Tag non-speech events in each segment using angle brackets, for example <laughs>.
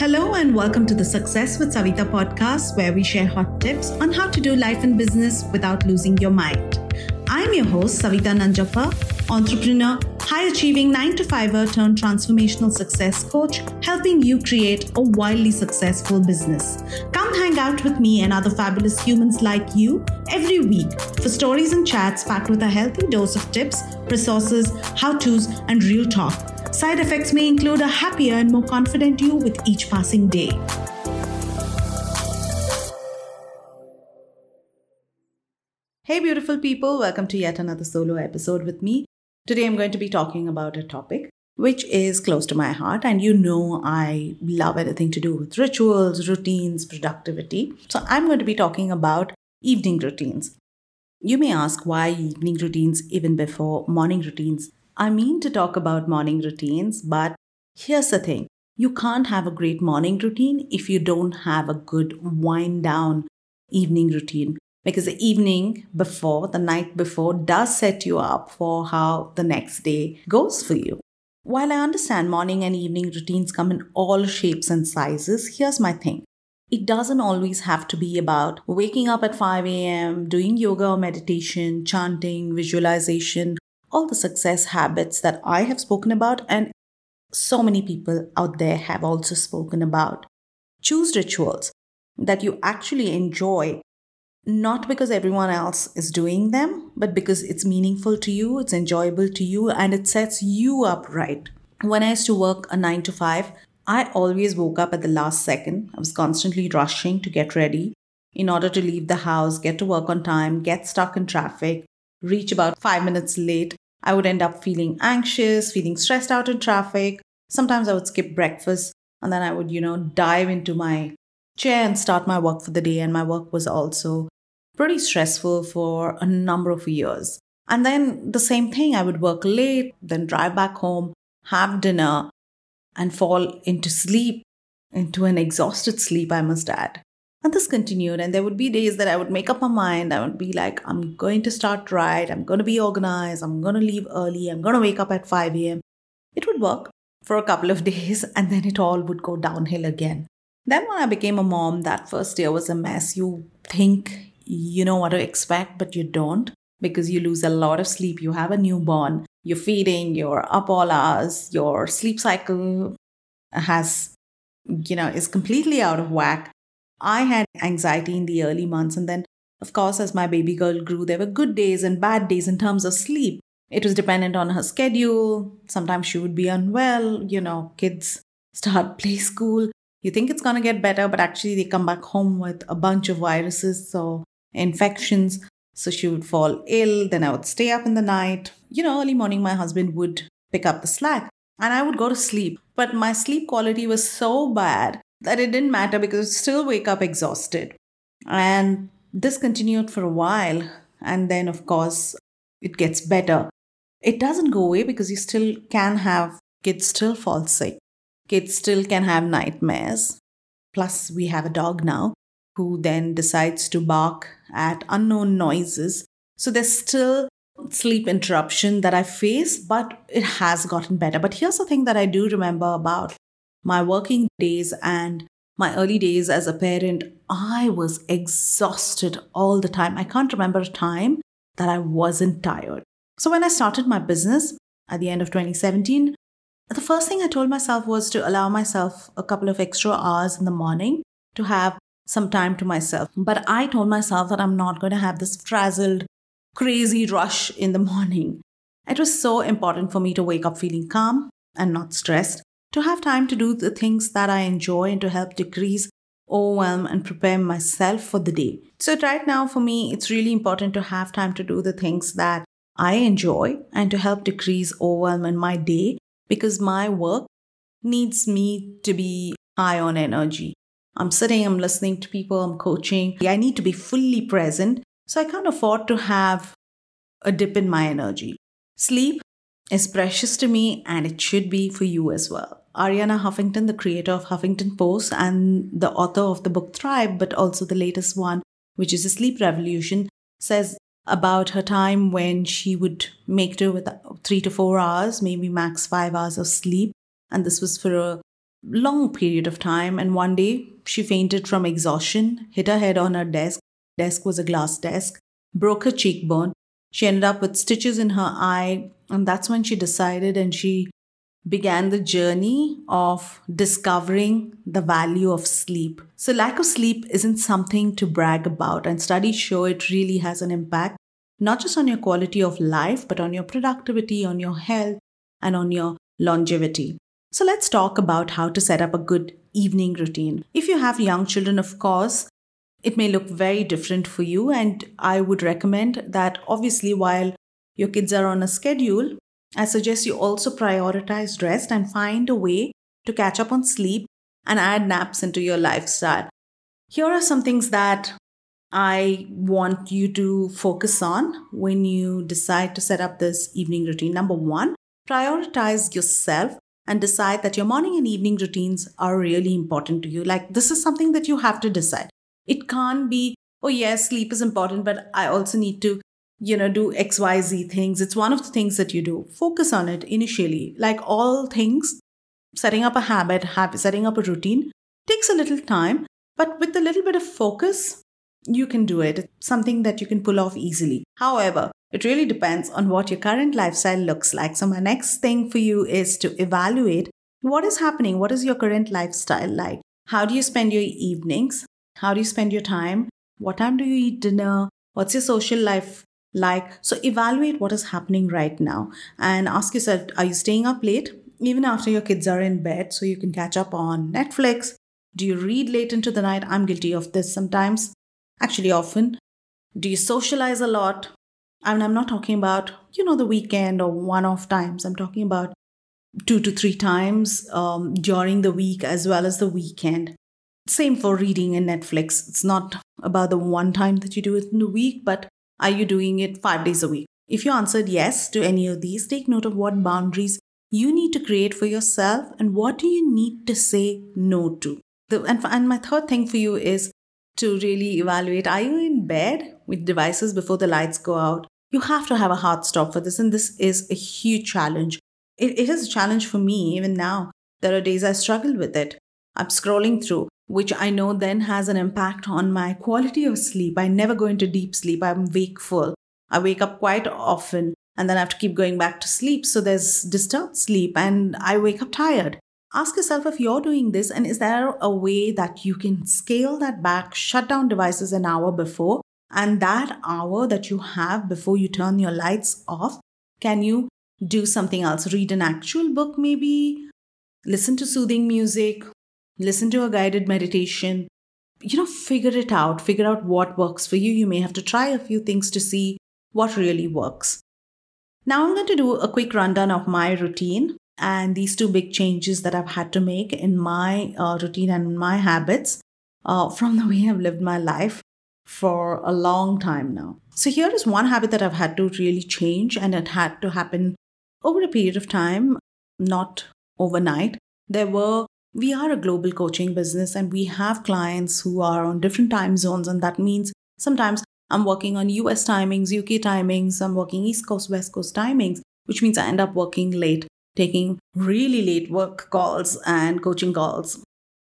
Hello and welcome to the Success with Savita podcast, where we share hot tips on how to do life and business without losing your mind. I'm your host, Savita Nanjappa, entrepreneur, high achieving 9 to 5er turned transformational success coach, helping you create a wildly successful business. Come hang out with me and other fabulous humans like you every week for stories and chats packed with a healthy dose of tips, resources, how to's, and real talk Side effects may include a happier and more confident you with each passing day. Hey, beautiful people, welcome to yet another solo episode with me. Today, I'm going to be talking about a topic which is close to my heart. And you know, I love anything to do with rituals, routines, productivity. So, I'm going to be talking about evening routines. You may ask why evening routines even before morning routines? I mean to talk about morning routines, but here's the thing you can't have a great morning routine if you don't have a good wind down evening routine because the evening before, the night before, does set you up for how the next day goes for you. While I understand morning and evening routines come in all shapes and sizes, here's my thing. It doesn't always have to be about waking up at 5 a.m., doing yoga or meditation, chanting, visualization, all the success habits that I have spoken about and so many people out there have also spoken about. Choose rituals that you actually enjoy, not because everyone else is doing them, but because it's meaningful to you, it's enjoyable to you, and it sets you up right. When I used to work a nine to five, I always woke up at the last second. I was constantly rushing to get ready in order to leave the house, get to work on time, get stuck in traffic, reach about five minutes late, I would end up feeling anxious, feeling stressed out in traffic. Sometimes I would skip breakfast and then I would, you know, dive into my chair and start my work for the day. And my work was also pretty stressful for a number of years. And then the same thing, I would work late, then drive back home, have dinner, and fall into sleep, into an exhausted sleep, I must add. And this continued, and there would be days that I would make up my mind. I would be like, I'm going to start right. I'm going to be organized. I'm going to leave early. I'm going to wake up at 5 a.m. It would work for a couple of <laughs> days, and then it all would go downhill again. Then, when I became a mom, that first year was a mess. You think you know what to expect, but you don't because you lose a lot of sleep. You have a newborn, you're feeding, you're up all hours, your sleep cycle has, you know, is completely out of whack. I had anxiety in the early months. And then, of course, as my baby girl grew, there were good days and bad days in terms of sleep. It was dependent on her schedule. Sometimes she would be unwell. You know, kids start <laughs> play school. You think it's going to get better, but actually, they come back home with a bunch of viruses, so infections. So she would fall ill. Then I would stay up in the night. You know, early morning, my husband would pick up the slack and I would go to sleep. But my sleep quality was so bad that it didn't matter because I still wake up exhausted. And this continued for a while. And then, of course, it gets better. It doesn't go away because you still can have kids still fall sick. Kids still can have nightmares. Plus, we have a dog now who then decides to bark at unknown noises. So there's still sleep interruption that I face, but it has gotten better. But here's the thing that I do remember about my working days and my early days as a parent, I was exhausted all the time. I can't remember a time that I wasn't tired. So when I started my business at the end of 2017, the first thing I told myself was to allow myself a couple of extra hours in the morning to have some time to myself. But I told myself that I'm not going to have this frazzled, crazy rush in the <laughs> morning. It was so important for me to wake up feeling calm and not stressed to have time to do the things that I enjoy and to help decrease overwhelm and prepare myself for the day. So, right now, for me, it's really important to have time to do the things that I enjoy and to help decrease overwhelm in my day because my work needs me to be high on energy. I'm sitting, I'm listening to people, I'm coaching. I need to be fully present. So, I can't afford to have a dip in my energy. Sleep is precious to me and it should be for you as well. Arianna Huffington, the creator of Huffington Post and the author of the book Thrive, but also the latest one, which is a sleep revolution, says about her time when she would make do with three to four hours, maybe max five hours of sleep. And this was for a long period of time. And one day she fainted from exhaustion, hit her head on her desk. Desk was a glass desk, broke her cheekbone. She ended up with stitches in her eye. And that's when she decided and she began the journey of discovering the value of sleep. So, lack of sleep isn't something to brag about, and studies show it really has an impact not just on your quality of life, but on your productivity, on your health, and on your longevity. So, let's talk about how to set up a good evening routine. If you have young children, of course, it may look very different for you, and I would recommend that obviously, while your kids are on a schedule, I suggest you also prioritize rest and find a way to catch up on sleep and add naps into your lifestyle. Here are some things that I want you to focus on when you decide to set up this evening routine. Number one, prioritize yourself and decide that your morning and evening routines are really important to you. Like, this is something that you have to decide. It can't be, oh, yes, sleep is important, but I also need to, you know, do XYZ things. It's one of the things that you do. Focus on it initially. Like all things, setting up a habit, setting up a routine takes a little time, but with a little bit of focus, you can do it. It's something that you can pull off easily. However, it really depends on what your current lifestyle looks like. So, my next thing for you is to evaluate what is happening. What is your current lifestyle like? How do you spend your evenings? How do you spend your time? What time do you eat dinner? What's your social life like? So, evaluate what is happening right now and ask yourself are you staying up late? Even after your kids are in bed, so you can catch up on Netflix. Do you read late into the night? I'm guilty of this sometimes actually often? Do you socialize a lot? I mean, I'm not talking about, you know, the weekend or one off times. I'm talking about two to three times um, during the week as well as the weekend. Same for reading and Netflix. It's not about the one time that you do it in the week, but are you doing it five days a week? If you answered yes to any of these, take note of what boundaries you need to create for yourself and what do you need to say no to. The, and, and my third thing for you is to really evaluate are you in bed with devices before the lights go out? You have to have a hard stop for this, and this is a huge challenge. It, it is a challenge for me even now. There are days I struggle with it. I'm scrolling through, which I know then has an impact on my quality of sleep. I never go into deep sleep, I'm wakeful. I wake up quite often and then I have to keep going back to sleep. So there's disturbed sleep and I wake up tired. Ask yourself if you're doing this and is there a way that you can scale that back, shut down devices an hour before, and that hour that you have before you turn your lights off, can you do something else? Read an actual book, maybe, listen to soothing music, listen to a guided meditation. You know, figure it out, figure out what works for you. You may have to try a few things to see what really works. Now, I'm going to do a quick rundown of my routine and these two big changes that I've had to make in my uh, routine and my habits uh, from the way I've lived my life for a long time now. So, here is one habit that I've had to really change, and it had to happen over a period of time, not overnight. There were we are a global coaching business and we have clients who are on different time zones and that means sometimes i'm working on us timings uk timings i'm working east coast west coast timings which means i end up working late taking really late work calls and coaching calls.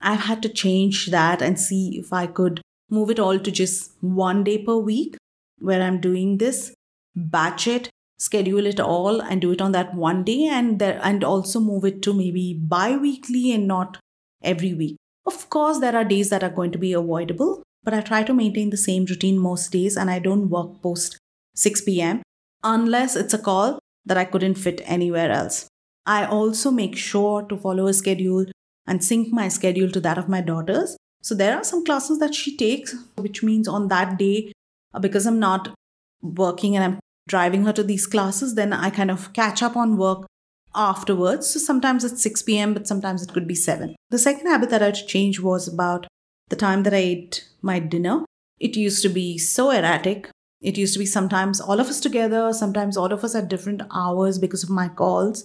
I've had to change that and see if I could move it all to just one day per week where I'm doing this, batch it, schedule it all and do it on that one day and there, and also move it to maybe bi-weekly and not every week. Of course, there are days that are going to be avoidable, but I try to maintain the same routine most days and I don't work post 6 p.m. unless it's a call that I couldn't fit anywhere else. I also make sure to follow a schedule and sync my schedule to that of my daughters. So there are some classes that she takes, which means on that day, uh, because I'm not working and I'm driving her to these classes, then I kind of catch up on work afterwards. So sometimes it's 6 p.m., but sometimes it could be 7. The second habit that I had to change was about the time that I ate my dinner. It used to be so erratic. It used to be sometimes all of us together, sometimes all of us at different hours because of my calls.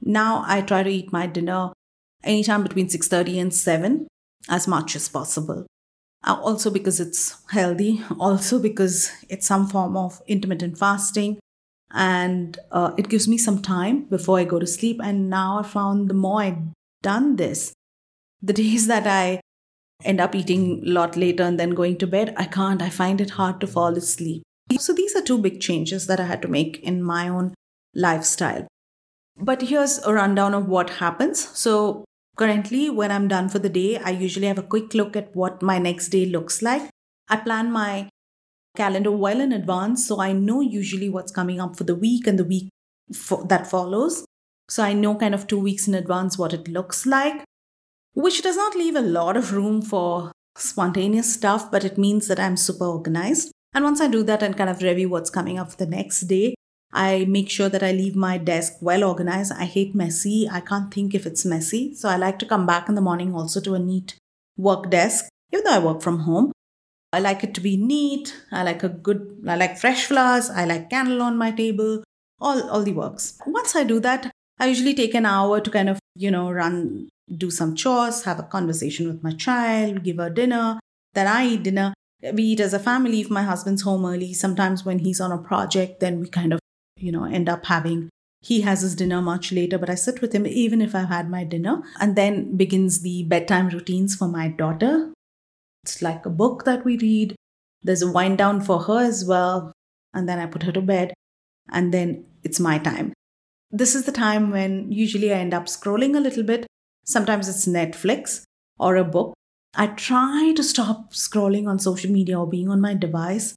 Now I try to eat my dinner anytime between 6:30 and 7 as much as possible. Uh, also because it's healthy, also because it's some form of intermittent fasting and uh, it gives me some time before I go to sleep and now I found the more I've done this, The days <laughs> that I end up eating a lot later and then going to bed, I can't. I find it hard to fall asleep. So these are two big changes that I had to make in my own lifestyle. But here's a rundown of what happens. So currently, when I'm done for the day, I usually have a quick look at what my next day looks like. I plan my calendar well in advance, so I know usually what's coming up for the week and the week that follows. So I know kind of two weeks in advance what it looks like, which does not leave a lot of room for spontaneous stuff, but it means that I'm super organized. And once I do that and kind of review what's coming up for the next day, I make sure that I leave my desk well organized. I hate messy. I can't think if it's messy. So I like to come back in the morning also to a neat work desk, even though I work from home. I like it to be neat. I like a good, I like fresh flowers. I like candle on my table, all, all the works. Once I do that, I usually take an hour to kind of, you know, run, do some chores, have a conversation with my child, give her dinner. Then I eat dinner. We eat as a family if my husband's home early. Sometimes when he's on a project, then we kind of, you know, end up having he has his dinner much later, but I sit with him even if I've had my dinner. And then begins the bedtime routines for my daughter. It's like a book that we read. There's a wind down for her as well. And then I put her to bed. And then it's my time. This is the time when usually I end up scrolling a little bit. Sometimes it's Netflix or a book. I try to stop scrolling on social media or being on my device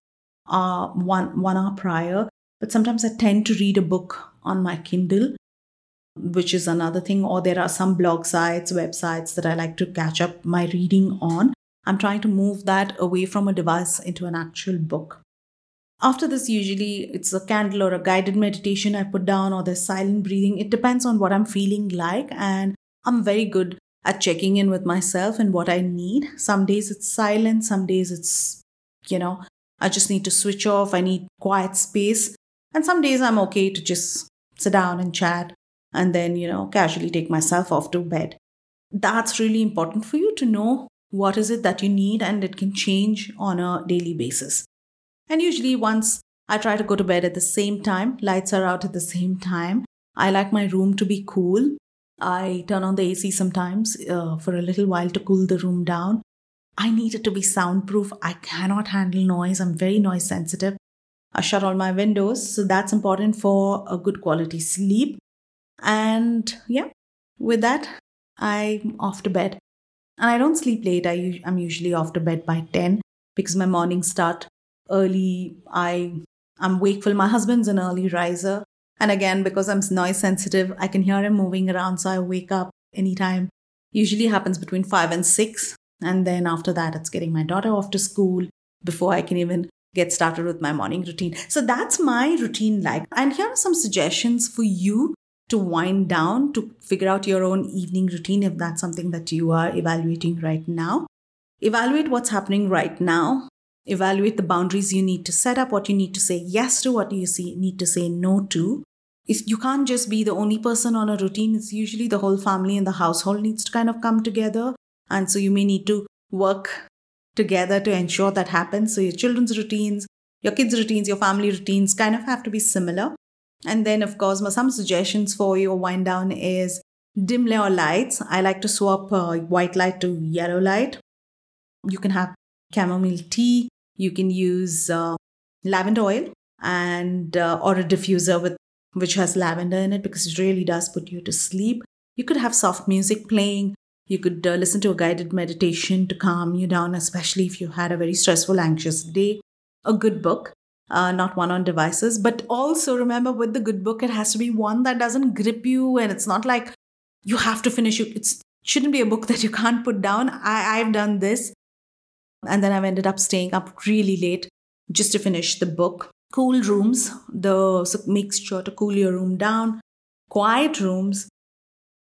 uh, one, one hour prior. But sometimes I tend to read a book on my Kindle, which is another thing. Or there are some blog sites, websites that I like to catch up my reading on. I'm trying to move that away from a device into an actual book. After this, usually it's a candle or a guided meditation I put down, or the silent breathing. It depends on what I'm feeling like, and I'm very good at checking in with myself and what I need. Some days it's silent, some days it's, you know, I just need to switch off, I need quiet space. And some days I'm okay to just sit down and chat and then, you know, casually take myself off to bed. That's really important for you to know what is it that you need and it can change on a daily basis. And usually, once I try to go to bed at the same time, lights are out at the same time. I like my room to be cool. I turn on the AC sometimes uh, for a little while to cool the room down. I need it to be soundproof. I cannot handle noise. I'm very noise sensitive. I shut all my windows. So that's important for a good quality sleep. And yeah, with that, I'm off to bed. And I don't sleep late. I, I'm usually off to bed by 10 because my mornings start early. I, I'm wakeful. My husband's an early riser. And again, because I'm noise sensitive, I can hear him moving around. So I wake up anytime. Usually happens between 5 and 6. And then after that, it's getting my daughter off to school before I can even get started with my morning routine. So that's my routine like. And here are some suggestions for you to wind down to figure out your own evening routine if that's something that you are evaluating right now. Evaluate what's happening right now. Evaluate the boundaries you need to set up, what you need to say yes to, what you see, need to say no to. If you can't just be the only person on a routine, it's usually the whole family and the household needs to kind of come together. And so you may need to work together to ensure that happens. So your children's routines, your kids' routines, your family routines kind of have to be similar. And then, of course, some suggestions for your wind down is dim your lights. I like to swap uh, white light to yellow light. You can have chamomile tea. You can use uh, lavender oil and uh, or a diffuser with which has lavender in it because it really does put you to sleep. You could have soft music playing. You could uh, listen to a guided meditation to calm you down, especially if you had a very stressful, anxious day. A good book uh, not one on devices. But also remember with the good book, it has to be one that doesn't grip you and it's not like you have to finish it. It shouldn't be a book <laughs> that you can't put down. I, I've done this. And then I've ended up staying up really late just to finish the book. Cool rooms, the so make sure to cool your room down. Quiet rooms.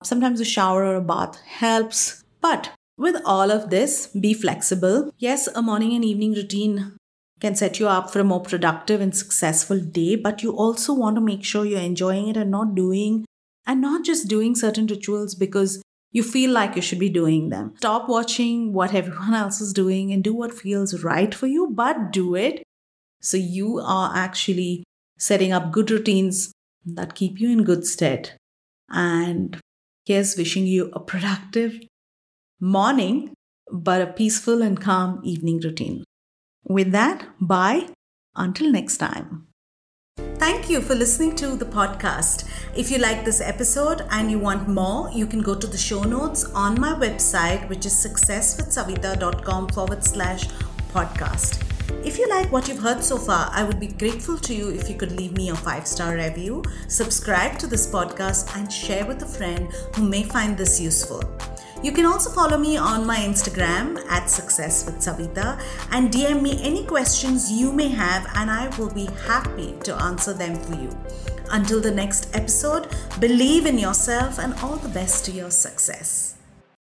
Sometimes a shower or a bath helps. But with all of this, be flexible. Yes, a morning and evening routine can set you up for a more productive and successful day, but you also want to make sure you're enjoying it and not doing and not just doing certain rituals because you feel like you should be doing them. Stop watching what everyone <laughs> else is doing and do what feels right for you, but do it so you are actually setting up good routines that keep you in good stead. And here's wishing you a productive morning, but a peaceful and calm evening routine. With that, bye. Until next time. Thank you for listening to the podcast. If you like this episode and you want more, you can go to the show notes on my website, which is successwithsavita.com forward slash podcast. If you like what you've heard so far, I would be grateful to you if you could leave me a five star review, subscribe to this podcast, and share with a friend who may find this useful. You can also follow me on my Instagram at Success with Savita and DM me any questions you may have, and I will be happy to answer them for you. Until the next episode, believe in yourself and all the best to your success.